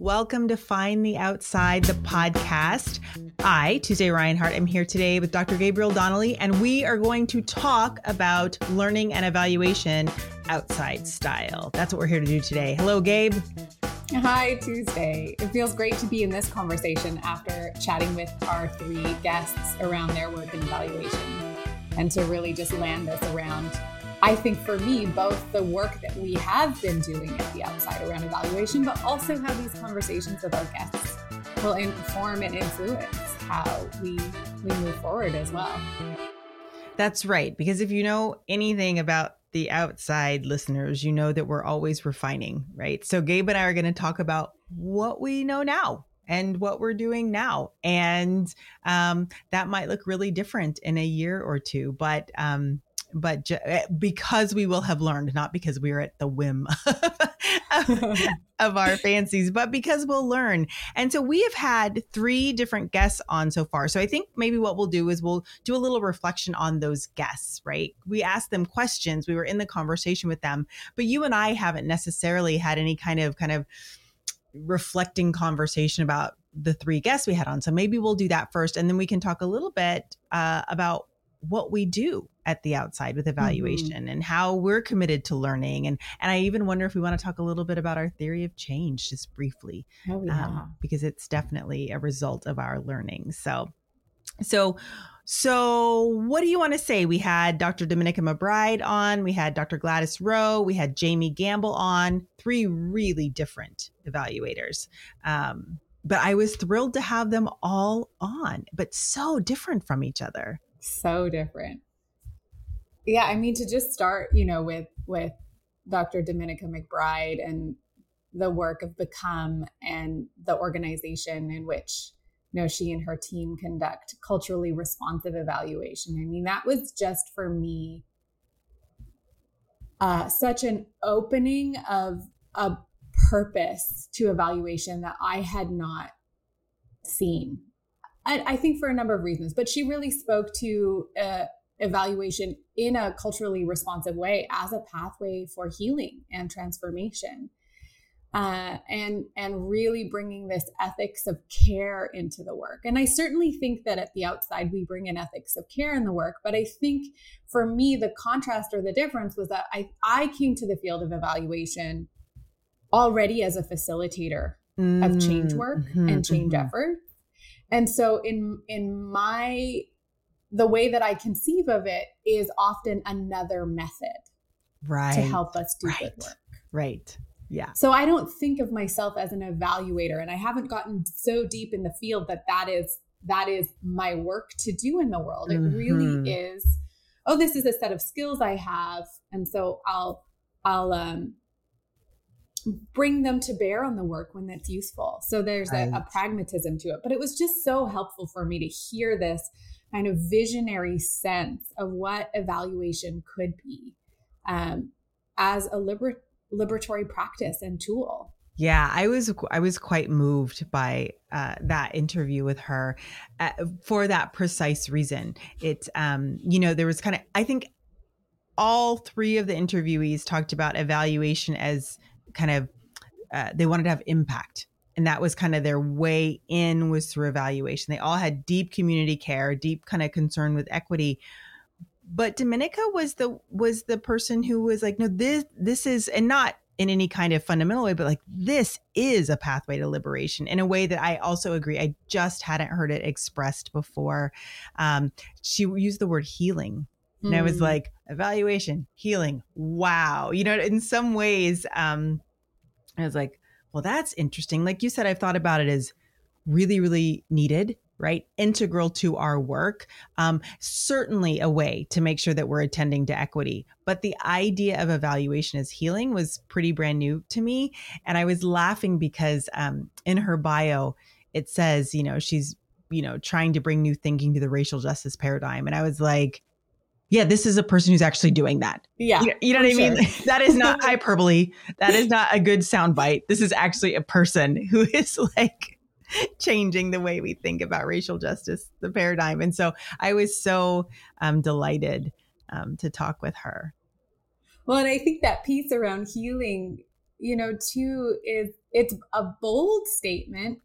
Welcome to Find the Outside, the podcast. I, Tuesday Ryan-Hart, am here today with Dr. Gabrielle Donnelly, and we are going to talk about learning and evaluation outside style. That's what we're here to do today. Hello, Gabe. Hi, Tuesday. It feels great to be in this conversation after chatting with our three guests around their work and evaluation and to really just land this around I think for me, both the work that we have been doing at the outside around evaluation, but also how these conversations with our guests will inform and influence how we we move forward as well. That's right. Because if you know anything about the outside listeners, you know that we're always refining, right? So Gabe and I are going to talk about what we know now and what we're doing now. And um, that might look really different in a year or two. But um, but ju- eh, because we will have learned, not because we're at the whim of, of our fancies, but because we'll learn. And so we have had three different guests on so far. So I think maybe what we'll do is we'll do a little reflection on those guests, right? We asked them questions, we were in the conversation with them, but you and I haven't necessarily had any kind of kind of reflecting conversation about the three guests we had on. So maybe we'll do that first, and then we can talk a little bit uh, about what we do at the outside with mm-hmm. evaluation mm-hmm. and how we're committed to learning and and I even wonder if we want to talk a little bit about our theory of change just briefly oh, yeah. um, because it's definitely a result of our learning so so so what do you want to say we had Dr. Dominica McBride on we had Dr. Gladys Rowe we had Jamie Gamble on three really different evaluators um, but I was thrilled to have them all on but so different from each other so different. Yeah, I mean to just start, you know, with with Dr. Dominica McBride and the work of Become and the organization in which you know she and her team conduct culturally responsive evaluation. I mean, that was just for me uh, such an opening of a purpose to evaluation that I had not seen I, I think for a number of reasons, but she really spoke to uh, evaluation in a culturally responsive way as a pathway for healing and transformation. Uh, and and really bringing this ethics of care into the work. And I certainly think that at the outside we bring an ethics of care in the work. But I think for me the contrast or the difference was that I I came to the field of evaluation already as a facilitator mm, of change work mm-hmm, and change mm-hmm. effort. And so in in my the way that I conceive of it is often another method right to help us do right. good work. Right. Yeah. So I don't think of myself as an evaluator and I haven't gotten so deep in the field that that is that is my work to do in the world. It mm-hmm. really is oh this is a set of skills I have and so I'll I'll um bring them to bear on the work when that's useful. So there's right. a, a pragmatism to it. But it was just so helpful for me to hear this kind of visionary sense of what evaluation could be um, as a liber- liberatory practice and tool. Yeah, I was I was quite moved by uh, that interview with her uh, for that precise reason. It, um, you know, there was kind of I think all three of the interviewees talked about evaluation as kind of uh, they wanted to have impact. And that was kind of their way in was through evaluation. They all had deep community care deep kind of concern with equity. But dominica was the was the person who was like no this this is and not in any kind of fundamental way but like this is a pathway to liberation in a way that i also agree. I just hadn't heard it expressed before. Um, she used the word healing. And mm. i was hmm. like evaluation healing. Wow. You know in some ways um I was like, well, that's interesting. Like you said, I've thought about it as really, really needed, right? Integral to our work. Um, certainly a way to make sure that we're attending to equity. But the idea of evaluation as healing was pretty brand new to me. And I was laughing because um, in her bio, it says, you know, she's, you know, trying to bring new thinking to the racial justice paradigm. And I was like, yeah, this is a person who's actually doing that. Yeah. You, you know what I mean? that is not hyperbole. That is not a good soundbite. This is actually a person who is like changing the way we think about racial justice, the paradigm. And so I was so um, delighted um, to talk with her. Well, and I think that piece around healing, you know, too, is it's a bold statement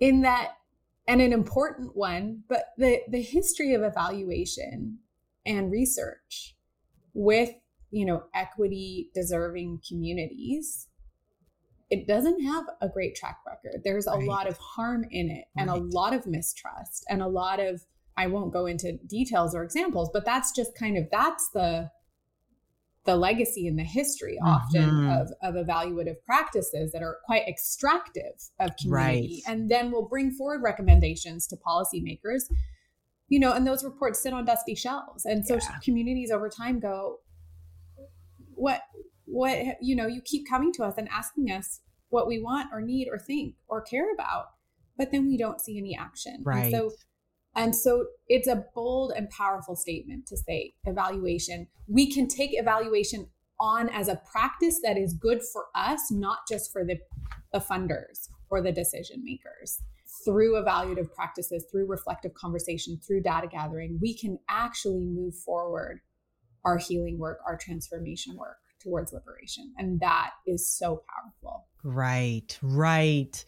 in that and an important one but the the history of evaluation and research with you know equity deserving communities it doesn't have a great track record there's a right. lot of harm in it and right. a lot of mistrust and a lot of i won't go into details or examples but that's just kind of that's the the legacy and the history often mm-hmm. of, of evaluative practices that are quite extractive of community right. and then we'll bring forward recommendations to policymakers you know and those reports sit on dusty shelves and so yeah. communities over time go what what you know you keep coming to us and asking us what we want or need or think or care about but then we don't see any action right and so and so it's a bold and powerful statement to say evaluation. We can take evaluation on as a practice that is good for us, not just for the, the funders or the decision makers. Through evaluative practices, through reflective conversation, through data gathering, we can actually move forward our healing work, our transformation work towards liberation. And that is so powerful. Right, right.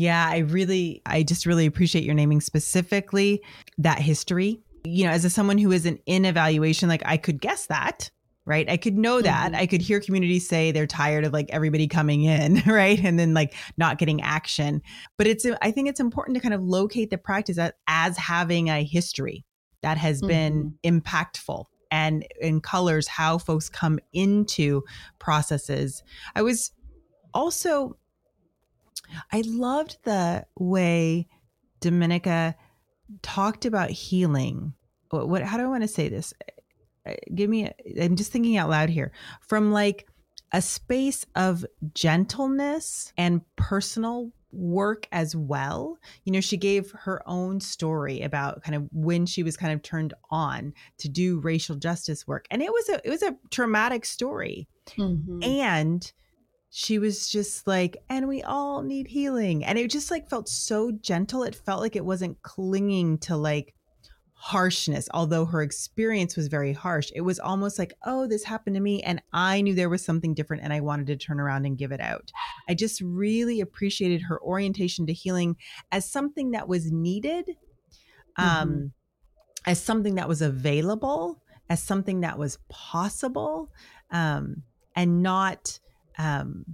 Yeah, I really, I just really appreciate your naming specifically that history. You know, as a someone who isn't in evaluation, like I could guess that, right? I could know that. Mm-hmm. I could hear communities say they're tired of like everybody coming in, right? And then like not getting action. But it's, I think it's important to kind of locate the practice as, as having a history that has mm-hmm. been impactful and in colors how folks come into processes. I was also I loved the way Dominica talked about healing. What, what how do I want to say this? Give me i am just thinking out loud here. From like a space of gentleness and personal work as well. You know, she gave her own story about kind of when she was kind of turned on to do racial justice work. And it was a it was a traumatic story. Mm-hmm. And she was just like, and we all need healing. And it just like felt so gentle. It felt like it wasn't clinging to like harshness, although her experience was very harsh. It was almost like, oh, this happened to me. And I knew there was something different and I wanted to turn around and give it out. I just really appreciated her orientation to healing as something that was needed, um, mm-hmm. as something that was available, as something that was possible, um, and not um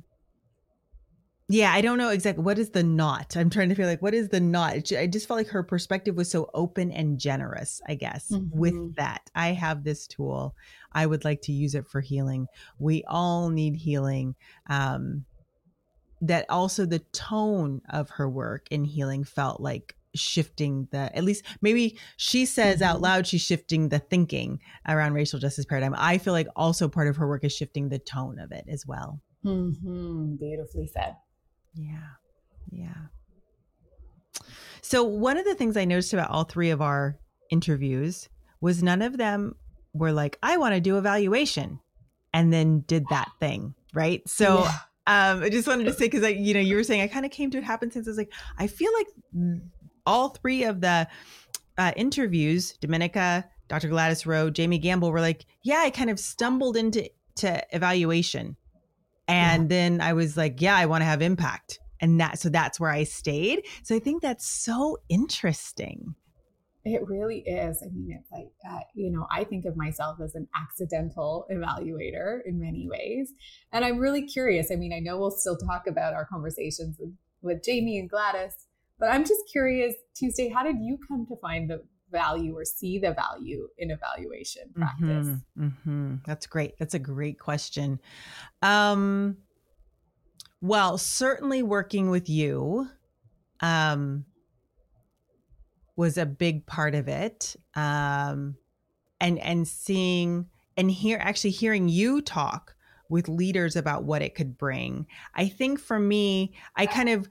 yeah i don't know exactly what is the not i'm trying to feel like what is the not i just felt like her perspective was so open and generous i guess mm-hmm. with that. I have this tool. I would like to use it for healing. We all need healing um that also the tone of her work in healing felt like shifting the at least maybe she says out mm-hmm. loud she's shifting the thinking around racial justice paradigm. I feel like also part of her work is shifting the tone of it as well Mm-hmm. Beautifully said. Yeah. Yeah. So, one of the things I noticed about all three of our interviews was none of them were like, I want to do evaluation and then did that thing. Right. So, yeah. um, I just wanted to say, because I, you know, you were saying I kind of came to it happen since I was like, I feel like all three of the uh, interviews, Dominica, Dr. Gladys Rowe, Jamie Gamble, were like, yeah, I kind of stumbled into to evaluation and yeah. then I was like, yeah, I want to have impact. And that, so that's where I stayed. So I think that's so interesting. It really is. I mean, it's like, uh, you know, I think of myself as an accidental evaluator in many ways. And I'm really curious. I mean, I know we'll still talk about our conversations with, with Jamie and Gladys, but I'm just curious, Tuesday, how did you come to find the value or see the value in evaluation practice? Mm-hmm, mm-hmm. That's great. That's a great question. Um, well, certainly working with you um, was a big part of it. Um, and and seeing and hear actually hearing you talk with leaders about what it could bring. I think for me, I kind of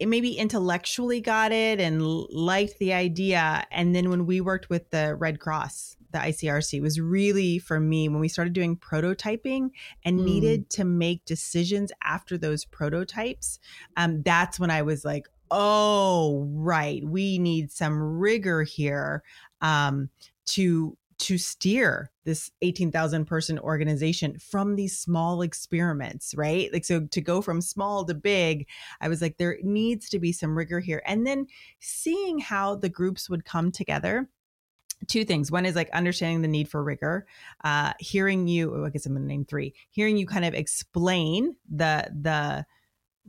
maybe intellectually got it and liked the idea. And then when we worked with the Red Cross, the ICRC was really for me when we started doing prototyping and mm. needed to make decisions after those prototypes. Um, that's when I was like, oh, right, we need some rigor here um, to to steer this 18,000 person organization from these small experiments, right? Like, so to go from small to big, I was like, there needs to be some rigor here. And then seeing how the groups would come together two things. One is like understanding the need for rigor, uh, hearing you. Oh, I guess I'm to name three. Hearing you kind of explain the the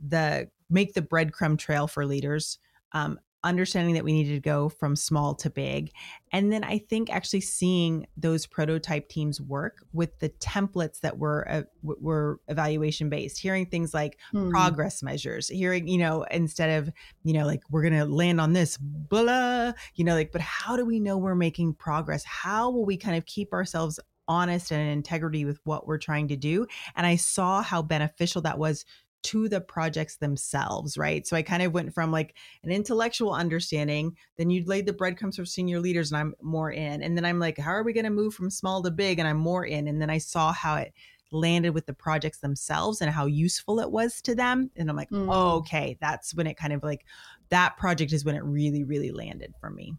the make the breadcrumb trail for leaders. Um, understanding that we needed to go from small to big. And then i think actually seeing those prototype teams work with the templates that were uh, were evaluation based hearing things like hmm. progress measures hearing you know instead of you know like we're gonna land on this blah you know like but how do we know we're making progress? How will we kind of keep ourselves honest and integrity with what we're trying to do? And i saw how beneficial that was to the projects themselves, right? So I kind of went from like an intellectual understanding, then you'd laid the breadcrumbs for senior leaders, and I'm more in. And then I'm like, how are we going to move from small to big? And I'm more in. And then I saw how it landed with the projects themselves and how useful it was to them. And I'm like, mm. oh, okay, that's when it kind of like that project is when it really, really landed for me.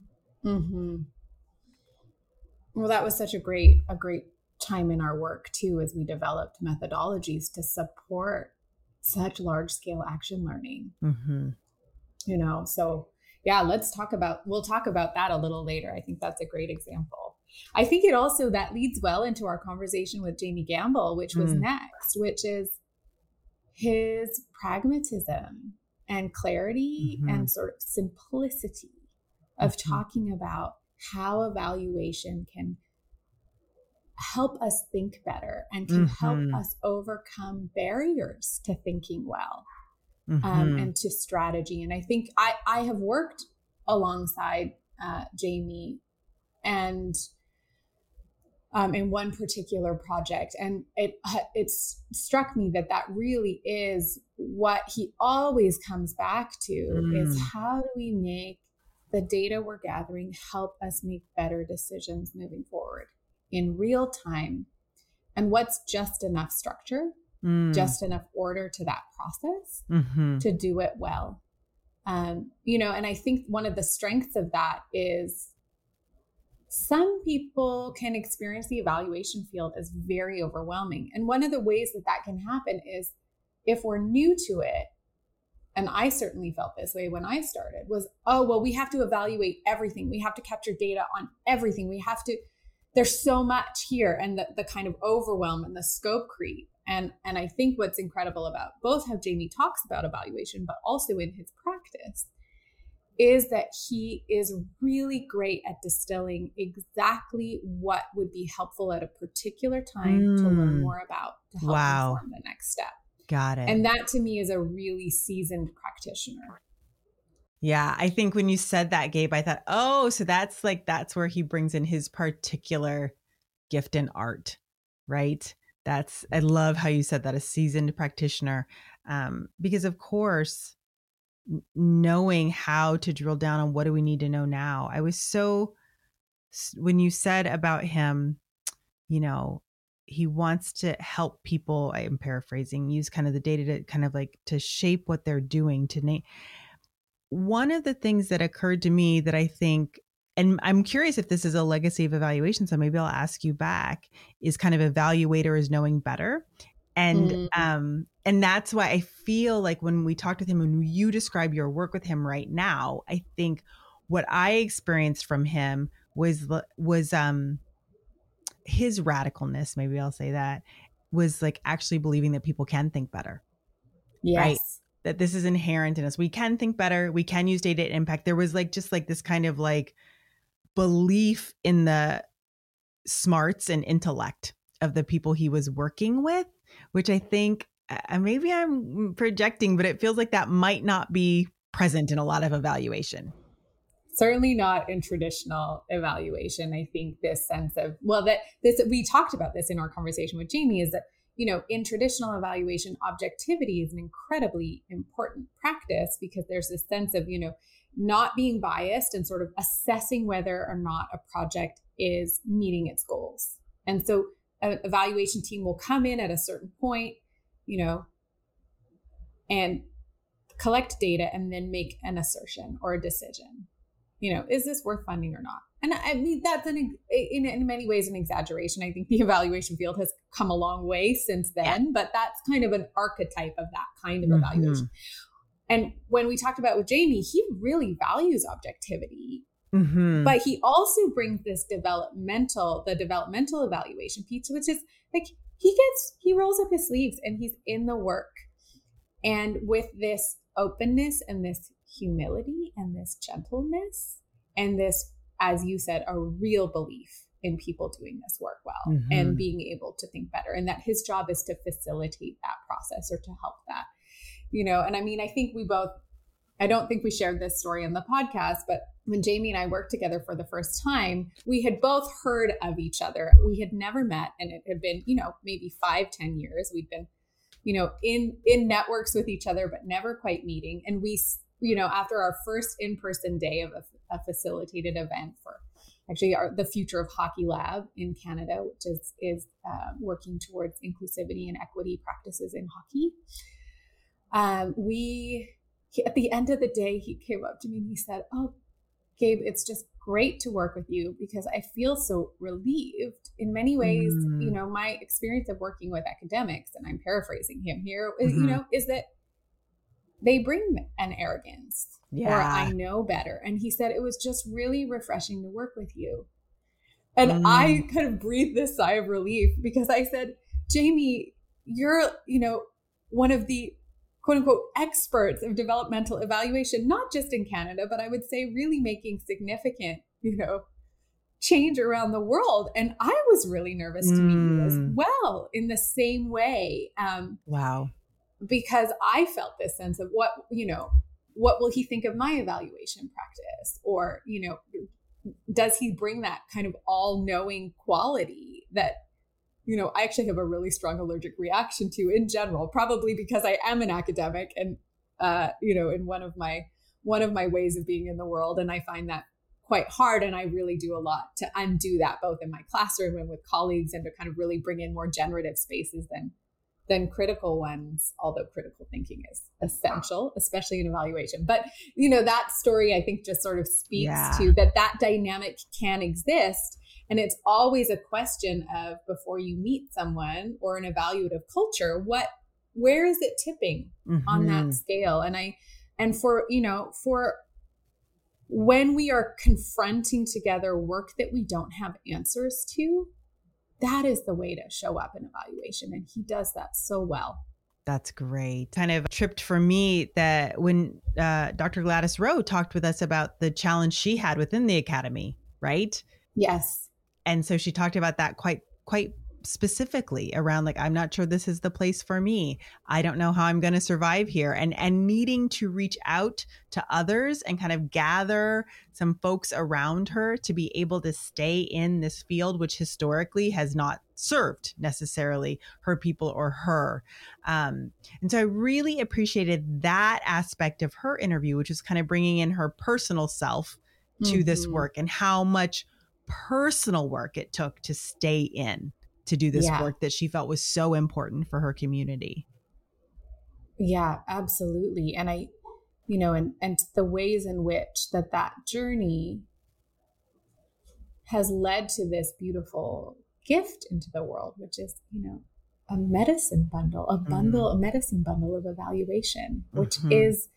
Mm-hmm. Well, that was such a great, a great time in our work too, as we developed methodologies to support such large scale action learning. Mm-hmm. You know, so yeah, let's talk about, we'll talk about that a little later. I think that's a great example. I think it also, that leads well into our conversation with Jamie Gamble, which was mm. next, which is his pragmatism and clarity mm-hmm. and sort of simplicity of mm-hmm. talking about how evaluation can help us think better and can mm-hmm. help us overcome barriers to thinking well um, mm-hmm. um, and to strategy. And I think I, I have worked alongside uh, Jamie and um, in one particular project, and it it's struck me that that really is what he always comes back to mm. is how do we make the data we're gathering help us make better decisions moving forward in real time and what's just enough structure, mm. just enough order to that process mm-hmm. to do it well. Um, you know, and I think one of the strengths of that is some people can experience the evaluation field as very overwhelming. And one of the ways that that can happen is if we're new to it, and I certainly felt this way when I started, was, oh, well, we have to evaluate everything. We have to capture data on everything. We have to, there's so much here and the, the kind of overwhelm and the scope creep and and i think what's incredible about both how jamie talks about evaluation but also in his practice is that he is really great at distilling exactly what would be helpful at a particular time mm. to learn mm. more about to help wow. inform the next step got it and that to me is a really seasoned practitioner yeah, I think when you said that, Gabe, I thought, oh, so that's like that's where he brings in his particular gift in art, right? That's I love how you said that a seasoned practitioner, um, because of course, knowing how to drill down on what do we need to know now. I was so when you said about him, you know, he wants to help people. I am paraphrasing. Use kind of the data to kind of like to shape what they're doing to name one of the things that occurred to me that I think, and I'm curious if this is a legacy of evaluation, so maybe I'll ask you back, is kind of evaluator is knowing better. And mm. um and that's why I feel like when we talked with him and you describe your work with him right now, I think what I experienced from him was was um his radicalness, maybe I'll say that, was like actually believing that people can think better. Yes. Right? That this is inherent in us. We can think better. We can use data impact. There was like just like this kind of like belief in the smarts and intellect of the people he was working with, which I think uh, maybe I'm projecting, but it feels like that might not be present in a lot of evaluation. Certainly not in traditional evaluation. I think this sense of, well, that this, we talked about this in our conversation with Jamie, is that you know, in traditional evaluation, objectivity is an incredibly important practice because there's this sense of, you know, not being biased and sort of assessing whether or not a project is meeting its goals. And so an evaluation team will come in at a certain point, you know, and collect data and then make an assertion or a decision. you know, is this worth funding or not? And I mean, that's an, in, in many ways an exaggeration. I think the evaluation field has come a long way since then, but that's kind of an archetype of that kind of mm-hmm. evaluation. And when we talked about with Jamie, he really values objectivity. Mm-hmm. But he also brings this developmental, the developmental evaluation piece, which is like he gets, he rolls up his sleeves and he's in the work. And with this openness and this humility and this gentleness and this, as you said, a real belief in people doing this work well mm-hmm. and being able to think better. And that his job is to facilitate that process or to help that, you know. And I mean, I think we both, I don't think we shared this story in the podcast, but when Jamie and I worked together for the first time, we had both heard of each other. We had never met, and it had been, you know, maybe five, ten years. We'd been, you know, in in networks with each other, but never quite meeting. And we you know, after our first in person day of a, facilitated event for actually our, the future of hockey lab in Canada, which is is uh, working towards inclusivity and equity practices in hockey. Um, we he, at the end of the day, he came up to me and he said, "Oh, Gabe, it's just great to work with you because I feel so relieved. In many ways, mm. you know, my experience of working with academics, and I'm paraphrasing him here, mm-hmm. you know, is that they bring an arrogance yeah. or I know better. And he said it was just really refreshing to work with you. And mm. I kind of breathed this sigh of relief because I said, Jamie, you're, you know, one of the quote unquote experts of developmental evaluation, not just in Canada, but I would say really making significant, you know, change around the world. And I was really nervous to meet you as mm. well in the same way. Um, wow because I felt this sense of what, you know, what will he think of my evaluation practice? Or, you know, does he bring that kind of all knowing quality that, you know, I actually have a really strong allergic reaction to in general, probably because I am an academic and, uh, you know, in one of my, one of my ways of being in the world. And I find that quite hard. And I really do a lot to undo that both in my classroom and with colleagues and to kind of really bring in more generative spaces than than critical ones, although critical thinking is essential, especially in evaluation. But, you know, that story I think just sort of speaks yeah. to that that dynamic can exist. And it's always a question of before you meet someone or an evaluative culture, what, where is it tipping mm-hmm. on that mm-hmm. scale? And I, and for, you know, for when we are confronting together work that we don't have answers to, that is the way to show up in evaluation. And he does that so well. That's great. Kind of tripped for me that when uh, Dr. Gladys Rowe talked with us about the challenge she had within the academy, right? Yes. And so she talked about that quite quite specifically around like i'm not sure this is the place for me. I don't know how i'm going to survive here and and needing to reach out to others and kind of gather some folks around her to be able to stay in this field which historically has not served necessarily her people or her. Um, and so i really appreciated that aspect of her interview which is kind of bringing in her personal self to mm-hmm. this work and how much personal work it took to stay in to do this yeah. work that she felt was so important for her community. Yeah, absolutely. And I, you know, and and the ways in which that that journey has led to this beautiful gift into the world, which is, you know, a medicine bundle, a bundle, mm-hmm. a medicine bundle of evaluation, which mm-hmm. is,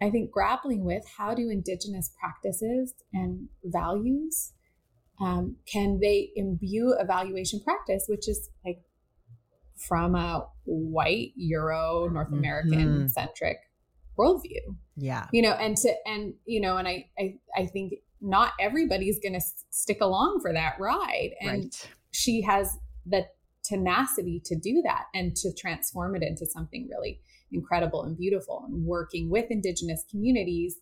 I think, grappling with how do indigenous practices and values um, can they imbue evaluation practice, which is like from a white Euro North American mm-hmm. centric worldview. Yeah. You know, and to, and, you know, and I, I, I think not everybody's going to stick along for that ride. And right. she has the tenacity to do that and to transform it into something really incredible and beautiful and working with indigenous communities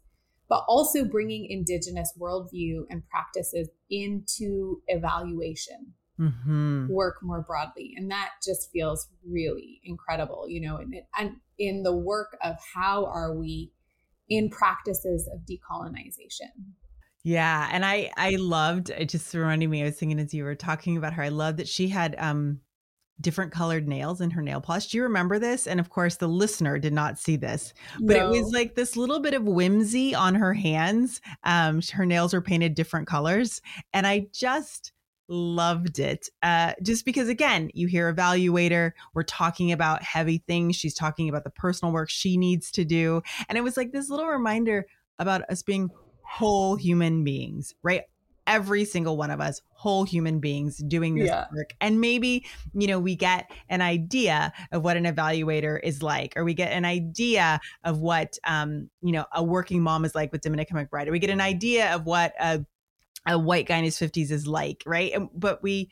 but also bringing indigenous worldview and practices into evaluation mm-hmm. work more broadly and that just feels really incredible you know and, and in the work of how are we in practices of decolonization yeah and i i loved it just reminding me i was thinking as you were talking about her i love that she had um different colored nails in her nail polish. Do you remember this? And of course, the listener did not see this, but no. it was like this little bit of whimsy on her hands. Um, her nails were painted different colors. And I just loved it. Uh, just because, again, you hear evaluator, we're talking about heavy things. She's talking about the personal work she needs to do. And it was like this little reminder about us being whole human beings, right? Every single one of us whole human beings doing this yeah. work. And maybe you know we get an idea of what an evaluator is like or we get an idea of what um you know a working mom is like with Dominica McBride or we get an idea of what a a white guy in his 50s is like right? But we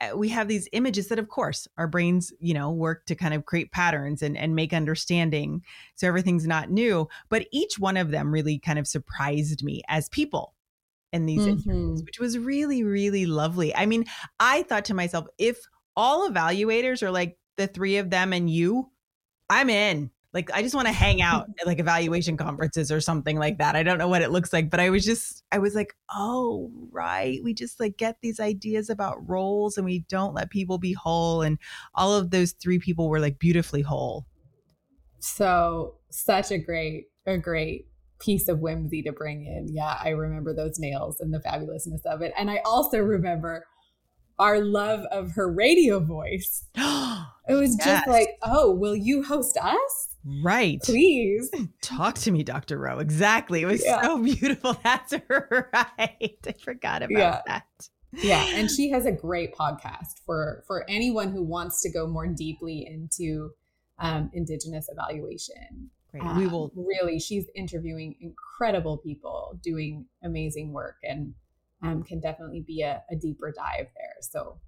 uh, we have these images that of course our brains you know work to kind of create patterns and, and make understanding. So everything's not new but each one of them really kind of surprised me as people in these mm-hmm. interviews, which was really, really lovely. I mean, I thought to myself, if all evaluators are like the three of them and you, I'm in. Like, I just want to hang out at like evaluation conferences or something like that. I don't know what it looks like, but I was just, I was like, oh, right. We just like get these ideas about roles and we don't let people be whole. And all of those three people were like beautifully whole. So, such a great, a great piece of whimsy to bring in. Yeah, I remember those nails and the fabulousness of it. And I also remember our love of her radio voice. it was yes. just like, oh, will you host us? Right. Please. Talk to me, Dr. Rowe. Exactly. It was yeah. so beautiful. That's right. I forgot about yeah. that. Yeah. And she has a great podcast for for anyone who wants to go more deeply into um, indigenous evaluation Great. Um, we will really. She's interviewing incredible people doing amazing work, and um, can definitely be a, a deeper dive there. So,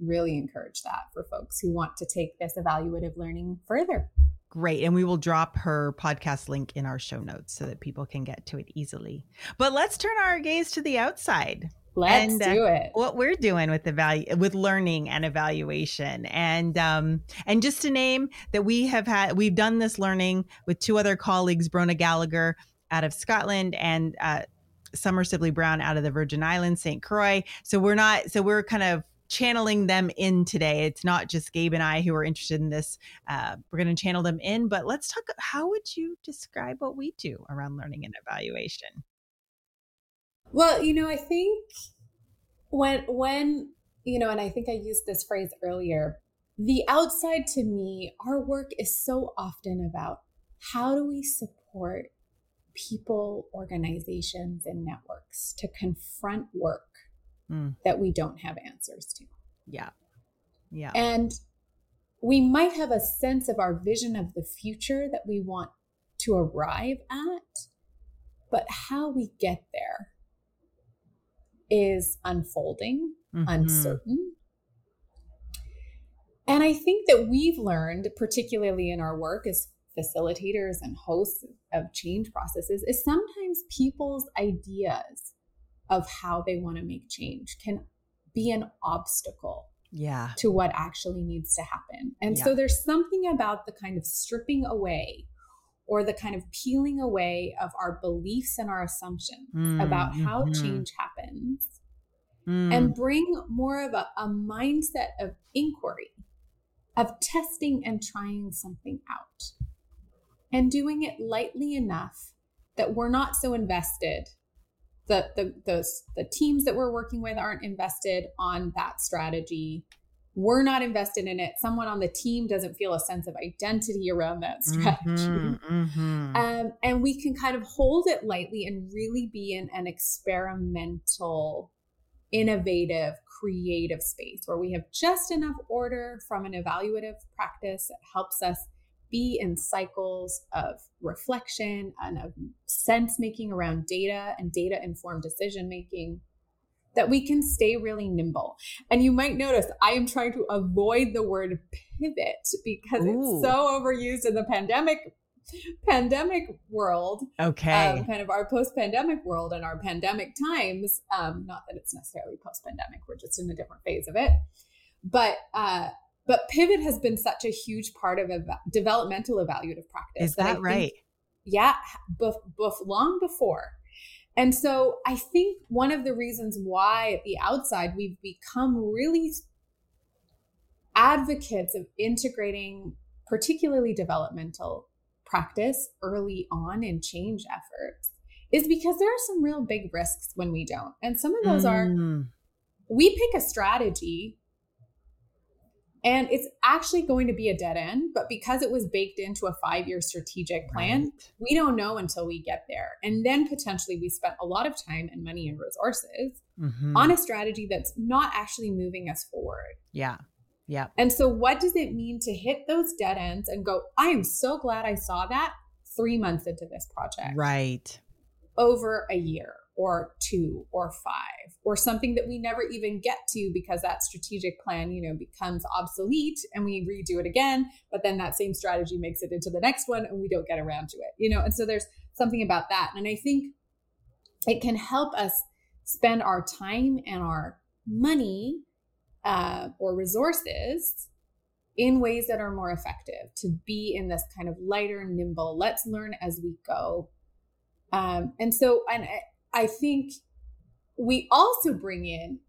really encourage that for folks who want to take this evaluative learning further. Great. And we will drop her podcast link in our show notes so that people can get to it easily. But let's turn our gaze to the outside. Let's and, uh, do it. what we're doing with the value with learning and evaluation, and um, and just to name that we have had, we've done this learning with two other colleagues, Brona Gallagher out of Scotland and uh, Summer Sibley Brown out of the Virgin Islands, St. Croix. So we're not, so we're kind of channeling them in today. It's not just Gabe and I who are interested in this. Uh, we're going to channel them in, but let's talk. How would you describe what we do around learning and evaluation? Well, you know, I think when when you know, and I think I used this phrase earlier, the outside to me, our work is so often about how do we support people, organizations, and networks to confront work mm. that we don't have answers to. Yeah. Yeah. And we might have a sense of our vision of the future that we want to arrive at, but how we get there is unfolding, mm-hmm. uncertain. And I think that we've learned, particularly in our work as facilitators and hosts of change processes, is sometimes people's ideas of how they want to make change can be an obstacle yeah to what actually needs to happen and yeah. so there's something about the kind of stripping away or the kind of peeling away of our beliefs and our assumptions mm, about how mm-hmm. change happens mm. and bring more of a, a mindset of inquiry, of testing and trying something out and doing it lightly enough that we're not so invested the the those the teams that we're working with aren't invested on that strategy we're not invested in it. Someone on the team doesn't feel a sense of identity around that strategy mm-hmm, mm-hmm. Um, and we can kind of hold it lightly and really be in an experimental innovative creative space where we have just enough order from an evaluative practice that helps us be in cycles of reflection and of sense making around data and data informed decision making that we can stay really nimble. And you might notice I am trying to avoid the word pivot because Ooh. it's so overused in the pandemic pandemic world. Okay. Um, kind of our post pandemic world and our pandemic times. Um, not that it's necessarily post pandemic, we're just in a different phase of it. But uh, but pivot has been such a huge part of a developmental evaluative practice. Is that, that right? Think, yeah, bef- bef- long before and so I think one of the reasons why at the outside we've become really advocates of integrating particularly developmental practice early on in change efforts is because there are some real big risks when we don't. And some of those mm. are we pick a strategy and it's actually going to be a dead end, but because it was baked into a five year strategic plan, right. we don't know until we get there. And then potentially we spent a lot of time and money and resources mm-hmm. on a strategy that's not actually moving us forward. Yeah. Yeah. And so, what does it mean to hit those dead ends and go, I am so glad I saw that three months into this project? Right. Over a year or two or five or something that we never even get to because that strategic plan, you know, becomes obsolete and we redo it again. But then that same strategy makes it into the next one and we don't get around to it, you know? And so there's something about that. And I think it can help us spend our time and our money uh, or resources in ways that are more effective to be in this kind of lighter, nimble, let's learn as we go. Um, and so, and I, think we also bring in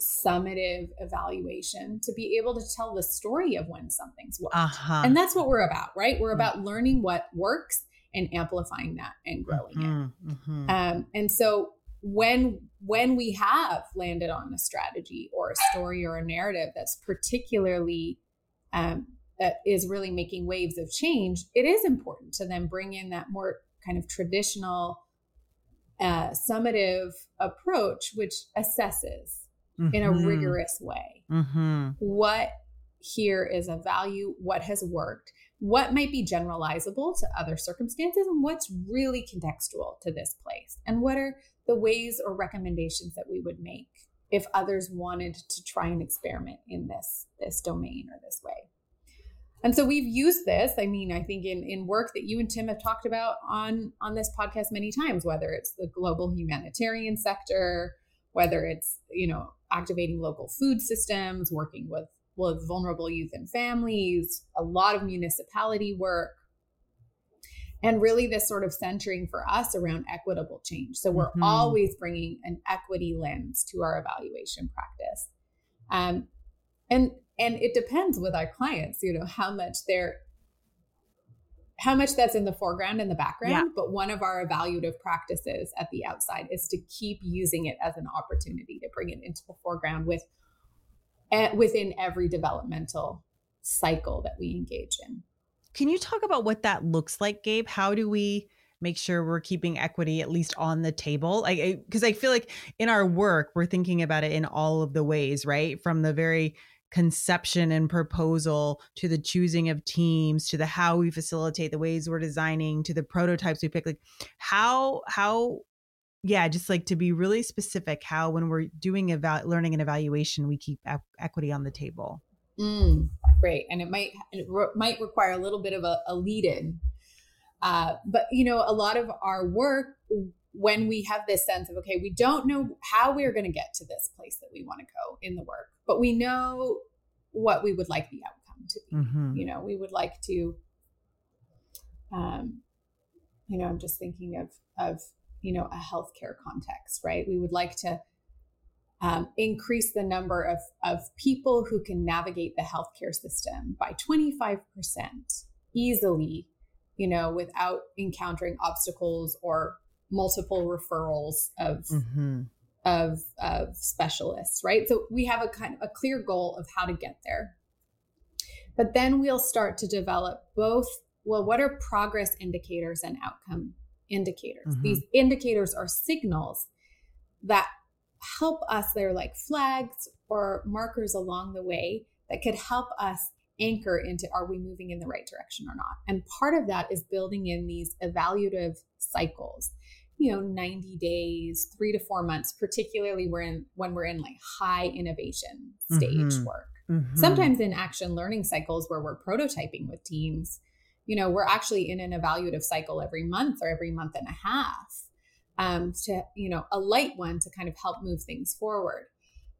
summative evaluation to be able to tell the story of when something's worked. Uh-huh. And that's what we're about, right? We're about mm-hmm. learning what works and amplifying that and growing mm-hmm. it. Mm-hmm. Um, and so when when we have landed on a strategy or a story or a narrative that's particularly um, that is really making waves of change, it is important to then bring in that more kind of traditional uh, summative approach, which assesses mm-hmm. in a mm-hmm. rigorous way mm-hmm. what here is a value, what has worked, what might be generalizable to other circumstances, and what's really contextual to this place, and what are the ways or recommendations that we would make if others wanted to try and experiment in this this domain or this way. And so we've used this, I mean, I think in in work that you and Tim have talked about on on this podcast many times, whether it's the global humanitarian sector, whether it's, you know, activating local food systems, working with with vulnerable youth and families, a lot of municipality work, and really this sort of centering for us around equitable change. So we're mm-hmm. always bringing an equity lens to our evaluation practice. Um, and and it depends with our clients, you know, how much they're how much that's in the foreground and the background. Yeah. But one of our evaluative practices at the outside is to keep using it as an opportunity to bring it into the foreground with uh, within every developmental cycle that we engage in. Can you talk about what that looks like, Gabe? How do we make sure we're keeping equity at least on the table? Like, because I feel like in our work, we're thinking about it in all of the ways, right? From the very conception and proposal to the choosing of teams to the how we facilitate the ways we're designing to the prototypes we pick like how how yeah just like to be really specific how when we're doing about learning and evaluation we keep equity on the table. Mm, great and it might it re- might require a little bit of a, a lead in uh, but you know a lot of our work when we have this sense of okay we don't know how we're going to get to this place that we want to go in the work but we know what we would like the outcome to be mm-hmm. you know we would like to um you know i'm just thinking of of you know a healthcare context right we would like to um, increase the number of, of people who can navigate the healthcare system by 25% easily you know without encountering obstacles or multiple referrals of mm-hmm. of of specialists, right? So we have a kind of a clear goal of how to get there. But then we'll start to develop both well, what are progress indicators and outcome indicators? Mm-hmm. These indicators are signals that help us, they're like flags or markers along the way that could help us anchor into are we moving in the right direction or not? And part of that is building in these evaluative cycles you know 90 days three to four months particularly we're in when we're in like high innovation stage mm-hmm. work mm-hmm. sometimes in action learning cycles where we're prototyping with teams you know we're actually in an evaluative cycle every month or every month and a half um, to you know a light one to kind of help move things forward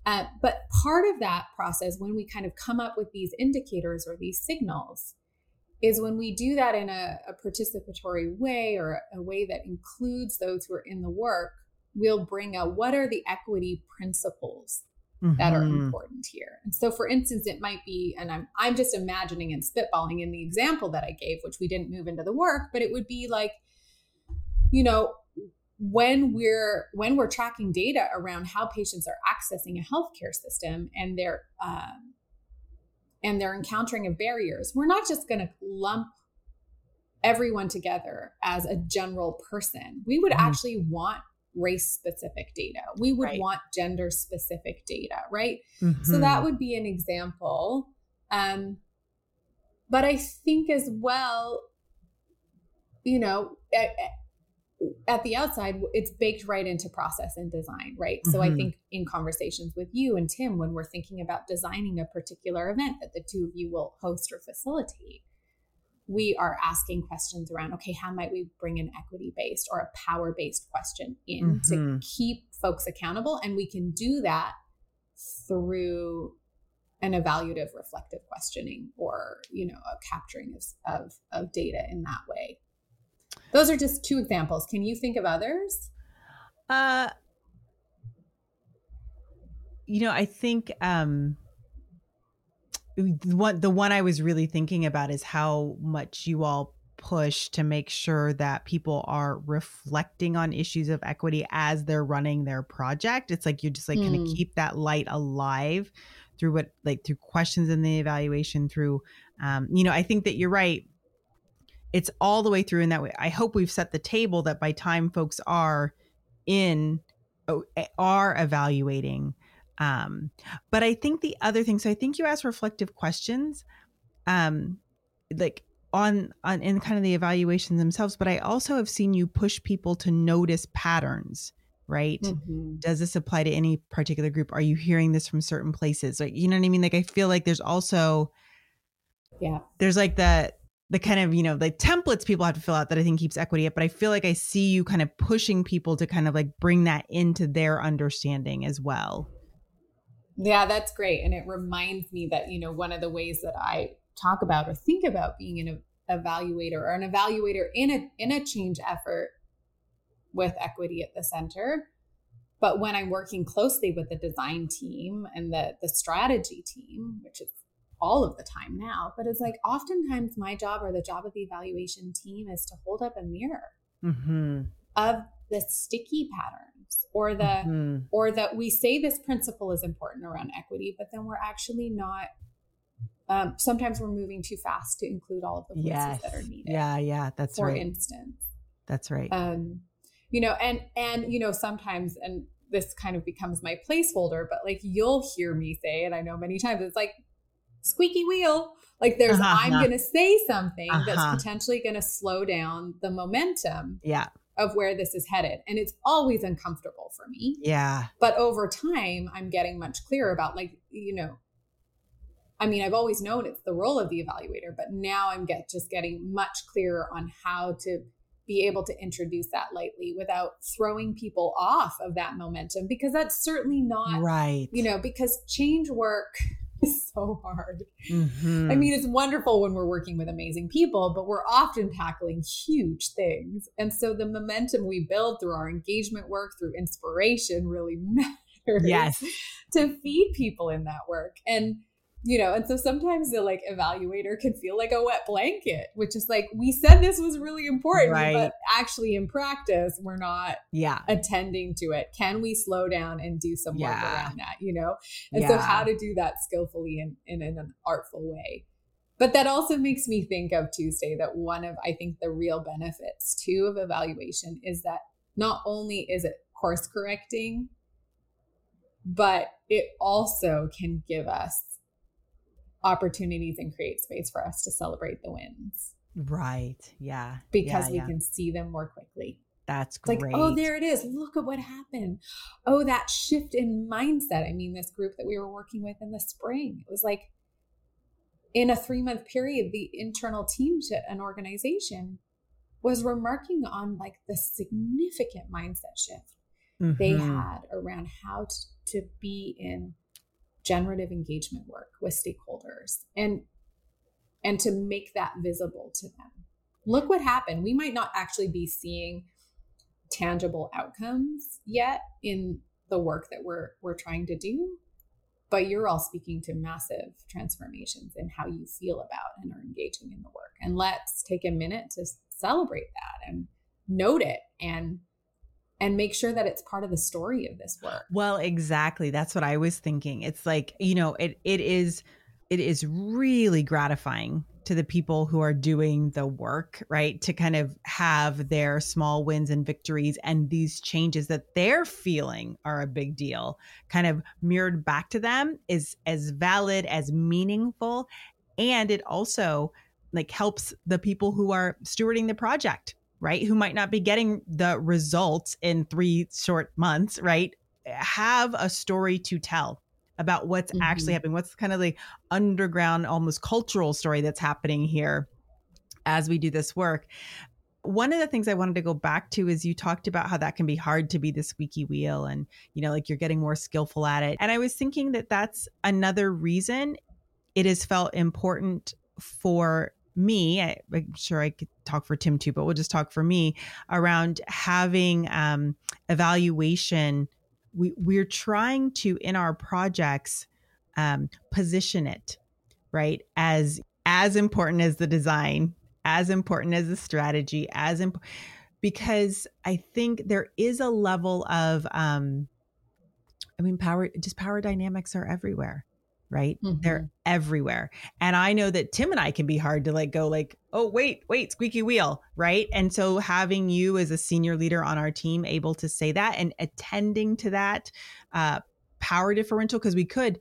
uh, but part of that process when we kind of come up with these indicators or these signals is when we do that in a, a participatory way or a way that includes those who are in the work, we'll bring out what are the equity principles mm-hmm. that are mm-hmm. important here. And so for instance, it might be, and I'm I'm just imagining and spitballing in the example that I gave, which we didn't move into the work, but it would be like, you know, when we're when we're tracking data around how patients are accessing a healthcare system and they're um, and they're encountering of barriers, we're not just going to lump everyone together as a general person. We would mm. actually want race specific data. We would right. want gender specific data, right? Mm-hmm. So that would be an example. Um, but I think as well, you know, at, the outside, it's baked right into process and design, right? Mm-hmm. So I mm-hmm. think in conversations with you and Tim, when we're thinking about designing a particular event that the two of you will host or facilitate, we are asking questions around okay how might we bring an equity based or a power based question in mm-hmm. to keep folks accountable and we can do that through an evaluative reflective questioning or you know a capturing of, of, of data in that way those are just two examples can you think of others uh you know i think um what the one I was really thinking about is how much you all push to make sure that people are reflecting on issues of equity as they're running their project. It's like you're just like mm. going to keep that light alive through what like through questions in the evaluation through um you know, I think that you're right. It's all the way through in that way. I hope we've set the table that by time folks are in oh, are evaluating um, but I think the other thing, so I think you asked reflective questions, um, like on on in kind of the evaluations themselves. But I also have seen you push people to notice patterns. Right? Mm-hmm. Does this apply to any particular group? Are you hearing this from certain places? Like, you know what I mean? Like, I feel like there's also, yeah, there's like the the kind of you know the templates people have to fill out that I think keeps equity up. But I feel like I see you kind of pushing people to kind of like bring that into their understanding as well. Yeah, that's great. And it reminds me that, you know, one of the ways that I talk about or think about being an evaluator or an evaluator in a in a change effort with equity at the center. But when I'm working closely with the design team and the the strategy team, which is all of the time now, but it's like oftentimes my job or the job of the evaluation team is to hold up a mirror mm-hmm. of the sticky patterns or the mm-hmm. or that we say this principle is important around equity but then we're actually not um, sometimes we're moving too fast to include all of the places yes. that are needed yeah yeah that's for right for instance that's right um you know and and you know sometimes and this kind of becomes my placeholder but like you'll hear me say and i know many times it's like squeaky wheel like there's uh-huh. i'm gonna say something uh-huh. that's potentially gonna slow down the momentum yeah of where this is headed. And it's always uncomfortable for me. Yeah. But over time, I'm getting much clearer about, like, you know, I mean, I've always known it's the role of the evaluator, but now I'm get just getting much clearer on how to be able to introduce that lightly without throwing people off of that momentum because that's certainly not right. You know, because change work is so hard. Mm-hmm. I mean, it's wonderful when we're working with amazing people, but we're often tackling huge things. And so the momentum we build through our engagement work, through inspiration, really matters. Yes. To feed people in that work. And you know, and so sometimes the like evaluator can feel like a wet blanket, which is like we said this was really important, right. but actually in practice we're not yeah attending to it. Can we slow down and do some work yeah. around that? You know, and yeah. so how to do that skillfully and in, in an artful way. But that also makes me think of Tuesday that one of I think the real benefits too of evaluation is that not only is it course correcting, but it also can give us opportunities and create space for us to celebrate the wins. Right. Yeah. Because yeah, we yeah. can see them more quickly. That's great. Like, oh, there it is. Look at what happened. Oh, that shift in mindset. I mean, this group that we were working with in the spring, it was like in a three month period, the internal team to an organization was remarking on like the significant mindset shift mm-hmm. they had around how to, to be in generative engagement work with stakeholders and and to make that visible to them look what happened we might not actually be seeing tangible outcomes yet in the work that we're we're trying to do but you're all speaking to massive transformations in how you feel about and are engaging in the work. And let's take a minute to celebrate that and note it and and make sure that it's part of the story of this work. Well, exactly. That's what I was thinking. It's like, you know, it it is it is really gratifying to the people who are doing the work, right? To kind of have their small wins and victories and these changes that they're feeling are a big deal, kind of mirrored back to them is as valid, as meaningful. And it also like helps the people who are stewarding the project, right? Who might not be getting the results in three short months, right? Have a story to tell about what's mm-hmm. actually happening. What's kind of the underground, almost cultural story that's happening here as we do this work. One of the things I wanted to go back to is you talked about how that can be hard to be the squeaky wheel and, you know, like you're getting more skillful at it. And I was thinking that that's another reason it has felt important for me, I, am sure I could talk for Tim too, but we'll just talk for me around having um, evaluation. We we're trying to in our projects um, position it right as as important as the design as important as the strategy as imp- because i think there is a level of um i mean power just power dynamics are everywhere right? Mm-hmm. They're everywhere. And I know that Tim and I can be hard to like go like, "Oh, wait, wait, squeaky wheel," right? And so having you as a senior leader on our team able to say that and attending to that uh power differential because we could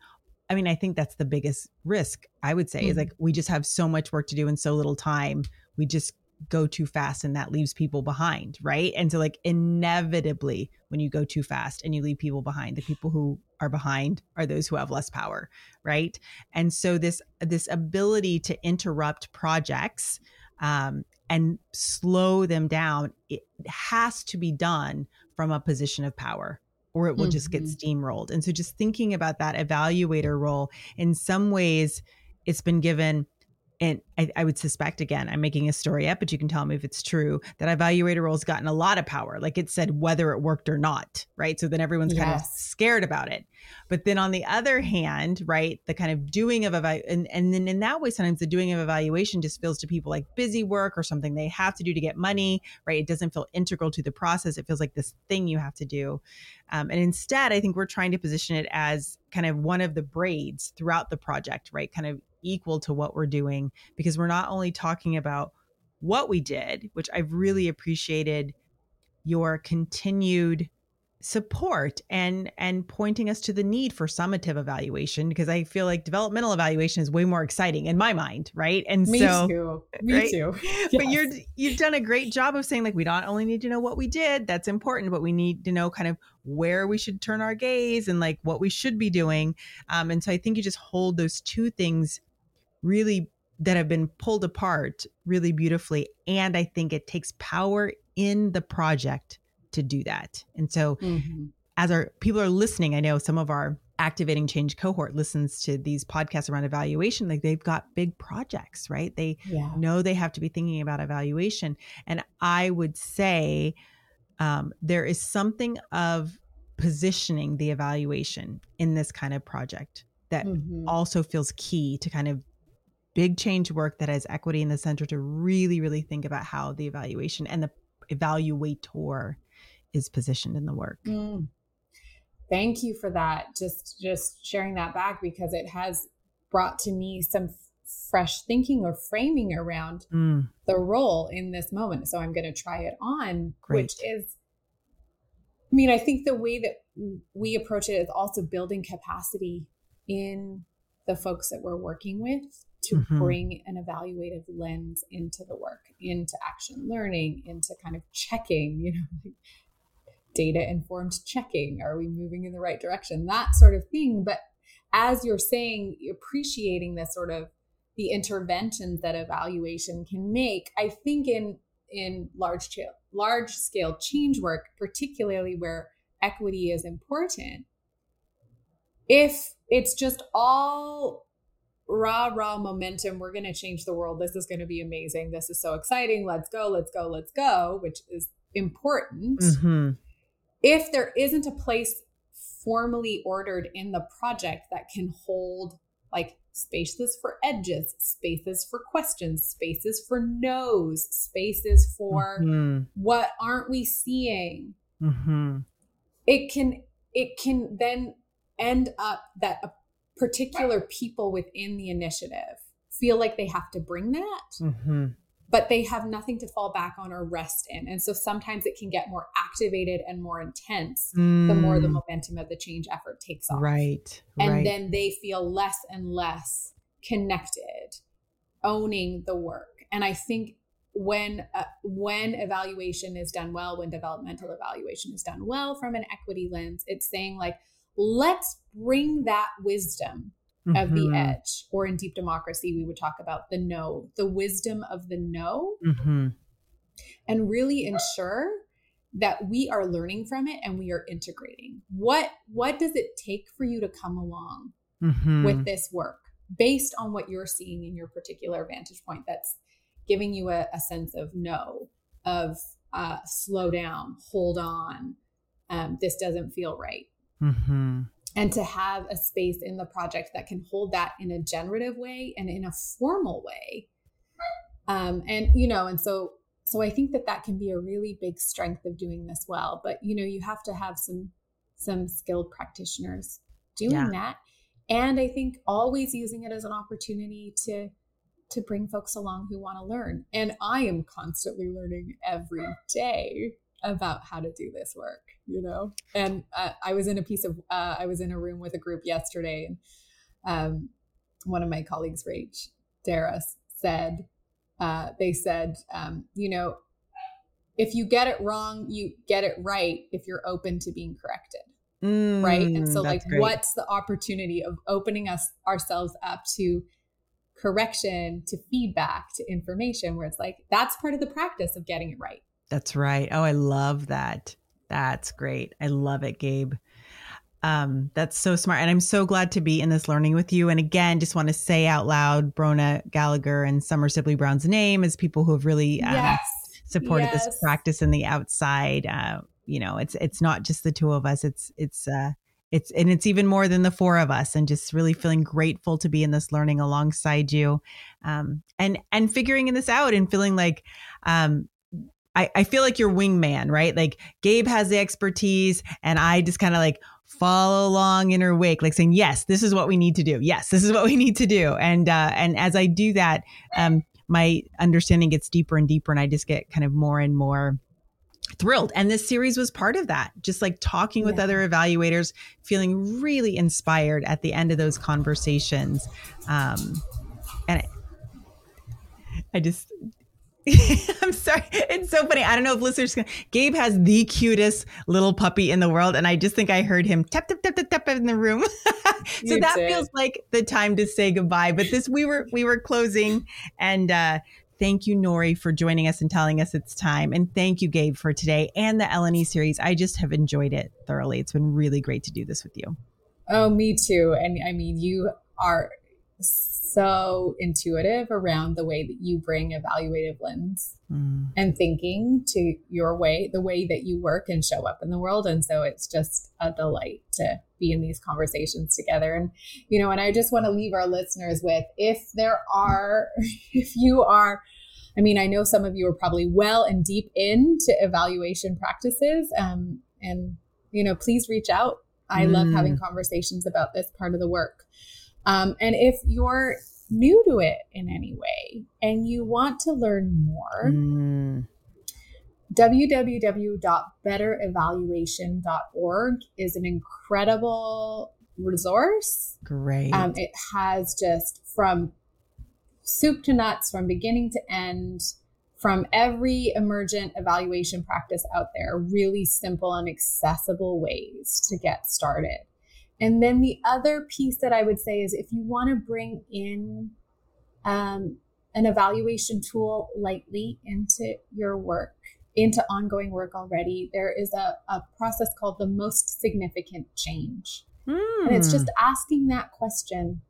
I mean, I think that's the biggest risk, I would say, mm-hmm. is like we just have so much work to do in so little time. We just go too fast and that leaves people behind, right? And so like inevitably when you go too fast and you leave people behind, the people who are behind are those who have less power, right? And so this this ability to interrupt projects um, and slow them down, it has to be done from a position of power or it will mm-hmm. just get mm-hmm. steamrolled. And so just thinking about that evaluator role in some ways it's been given and I, I, would suspect again, I'm making a story up, but you can tell me if it's true that evaluator role's gotten a lot of power. Like it said whether it worked or not, right? So then everyone's yes. kind of scared about it. But then on the other hand, right, the kind of doing of evaluation, and, and then in that way, sometimes the doing of evaluation just feels to people like busy work or something they have to do to get money, right? It doesn't feel integral to the process. It feels like this thing you have to do. Um, and instead, I think we're trying to position it as kind of one of the braids throughout the project, right? Kind of equal to what we're doing because we're not only talking about what we did, which I've really appreciated your continued support and and pointing us to the need for summative evaluation because I feel like developmental evaluation is way more exciting in my mind, right? And Me so too. Me right? too. Yes. But you're you've done a great job of saying like we not only need to know what we did, that's important, but we need to know kind of where we should turn our gaze and like what we should be doing. Um, and so I think you just hold those two things really that have been pulled apart really beautifully. And I think it takes power in the project to do that. And so, mm-hmm. as our people are listening, I know some of our activating change cohort listens to these podcasts around evaluation like they've got big projects right they yeah. know they have to be thinking about evaluation and i would say um, there is something of positioning the evaluation in this kind of project that mm-hmm. also feels key to kind of big change work that has equity in the center to really, really think about how the evaluation and the evaluator is positioned in the work. Mm. Thank you for that. Just just sharing that back because it has brought to me some fresh thinking or framing around mm. the role in this moment. So I'm going to try it on, Great. which is I mean, I think the way that we approach it is also building capacity in the folks that we're working with to mm-hmm. bring an evaluative lens into the work, into action learning, into kind of checking, you know, data informed checking. Are we moving in the right direction? That sort of thing. But as you're saying, appreciating this sort of the interventions that evaluation can make, I think in in large scale large scale change work, particularly where equity is important, if it's just all rah raw momentum we're going to change the world this is going to be amazing this is so exciting let's go let's go let's go which is important mm-hmm. if there isn't a place formally ordered in the project that can hold like spaces for edges, spaces for questions, spaces for no's, spaces for mm-hmm. what aren't we seeing. Mm-hmm. It can it can then end up that a particular people within the initiative feel like they have to bring that. Mm-hmm but they have nothing to fall back on or rest in. And so sometimes it can get more activated and more intense mm. the more the mm. momentum of the change effort takes off. Right. And right. then they feel less and less connected, owning the work. And I think when uh, when evaluation is done well, when developmental evaluation is done well from an equity lens, it's saying like let's bring that wisdom mm-hmm. of the mm-hmm. edge. Or in deep democracy, we would talk about the no, the wisdom of the no, mm-hmm. and really ensure that we are learning from it and we are integrating. What what does it take for you to come along mm-hmm. with this work based on what you're seeing in your particular vantage point that's giving you a, a sense of no, of uh, slow down, hold on, um, this doesn't feel right. Mm-hmm. And to have a space in the project that can hold that in a generative way and in a formal way. Um, and you know and so so i think that that can be a really big strength of doing this well. But you know you have to have some some skilled practitioners doing yeah. that. And i think always using it as an opportunity to to bring folks along who want to learn. And i am constantly learning every day about how to do this work you know and uh, i was in a piece of uh, i was in a room with a group yesterday and um, one of my colleagues rach darras said uh, they said um, you know if you get it wrong you get it right if you're open to being corrected mm, right and so like great. what's the opportunity of opening us ourselves up to correction to feedback to information where it's like that's part of the practice of getting it right that's right. Oh, I love that. That's great. I love it, Gabe. Um, that's so smart. And I'm so glad to be in this learning with you. And again, just want to say out loud Brona Gallagher and Summer Sibley Brown's name as people who have really um, yes. supported yes. this practice in the outside. Uh, you know, it's it's not just the two of us. It's it's uh it's and it's even more than the four of us and just really feeling grateful to be in this learning alongside you um and and figuring this out and feeling like um I, I feel like your wingman, right? Like Gabe has the expertise and I just kind of like follow along in her wake, like saying, yes, this is what we need to do. Yes, this is what we need to do. And, uh, and as I do that, um, my understanding gets deeper and deeper and I just get kind of more and more thrilled. And this series was part of that, just like talking with yeah. other evaluators, feeling really inspired at the end of those conversations. Um, and I, I just I'm sorry. It's so funny. I don't know if listeners can. Gabe has the cutest little puppy in the world. And I just think I heard him tap, tap, tap, tap, tap in the room. so you that did. feels like the time to say goodbye. But this, we were, we were closing and, uh, thank you, Nori, for joining us and telling us it's time. And thank you, Gabe, for today and the LNE series. I just have enjoyed it thoroughly. It's been really great to do this with you. Oh, me too. And I mean, you are so intuitive around the way that you bring evaluative lens mm. and thinking to your way, the way that you work and show up in the world. And so it's just a delight to be in these conversations together. And, you know, and I just want to leave our listeners with if there are, if you are, I mean, I know some of you are probably well and deep into evaluation practices. Um, and, you know, please reach out. I mm. love having conversations about this part of the work. Um, and if you're new to it in any way and you want to learn more, mm. www.betterevaluation.org is an incredible resource. Great. Um, it has just from soup to nuts, from beginning to end, from every emergent evaluation practice out there, really simple and accessible ways to get started. And then the other piece that I would say is if you want to bring in um, an evaluation tool lightly into your work, into ongoing work already, there is a, a process called the most significant change. Mm. And it's just hmm. asking that question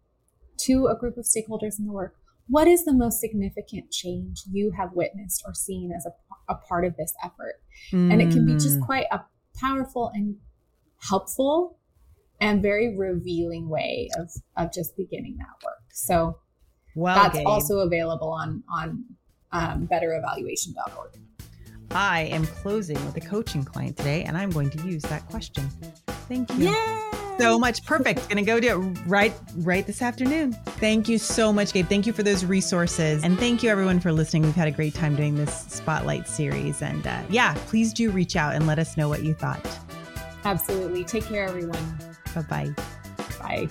to a group of stakeholders in the work what is the most significant change you have witnessed or seen as a, a part of this effort? Mm. And it can be just hmm. quite a powerful and helpful and very revealing way of of just beginning that work. So well, that's Gabe. also available on on um, betterevaluation.org. I am closing with a coaching client today, and I'm going to use that question. Thank you. Yay! So much perfect. Gonna go do it right right this afternoon. Thank you so much, Gabe. Thank you for those resources, and thank you everyone for listening. We've had a great time doing this spotlight series, and uh, yeah, please do reach out and let us know what you thought. Absolutely. Take care, everyone. Bye-bye. Bye.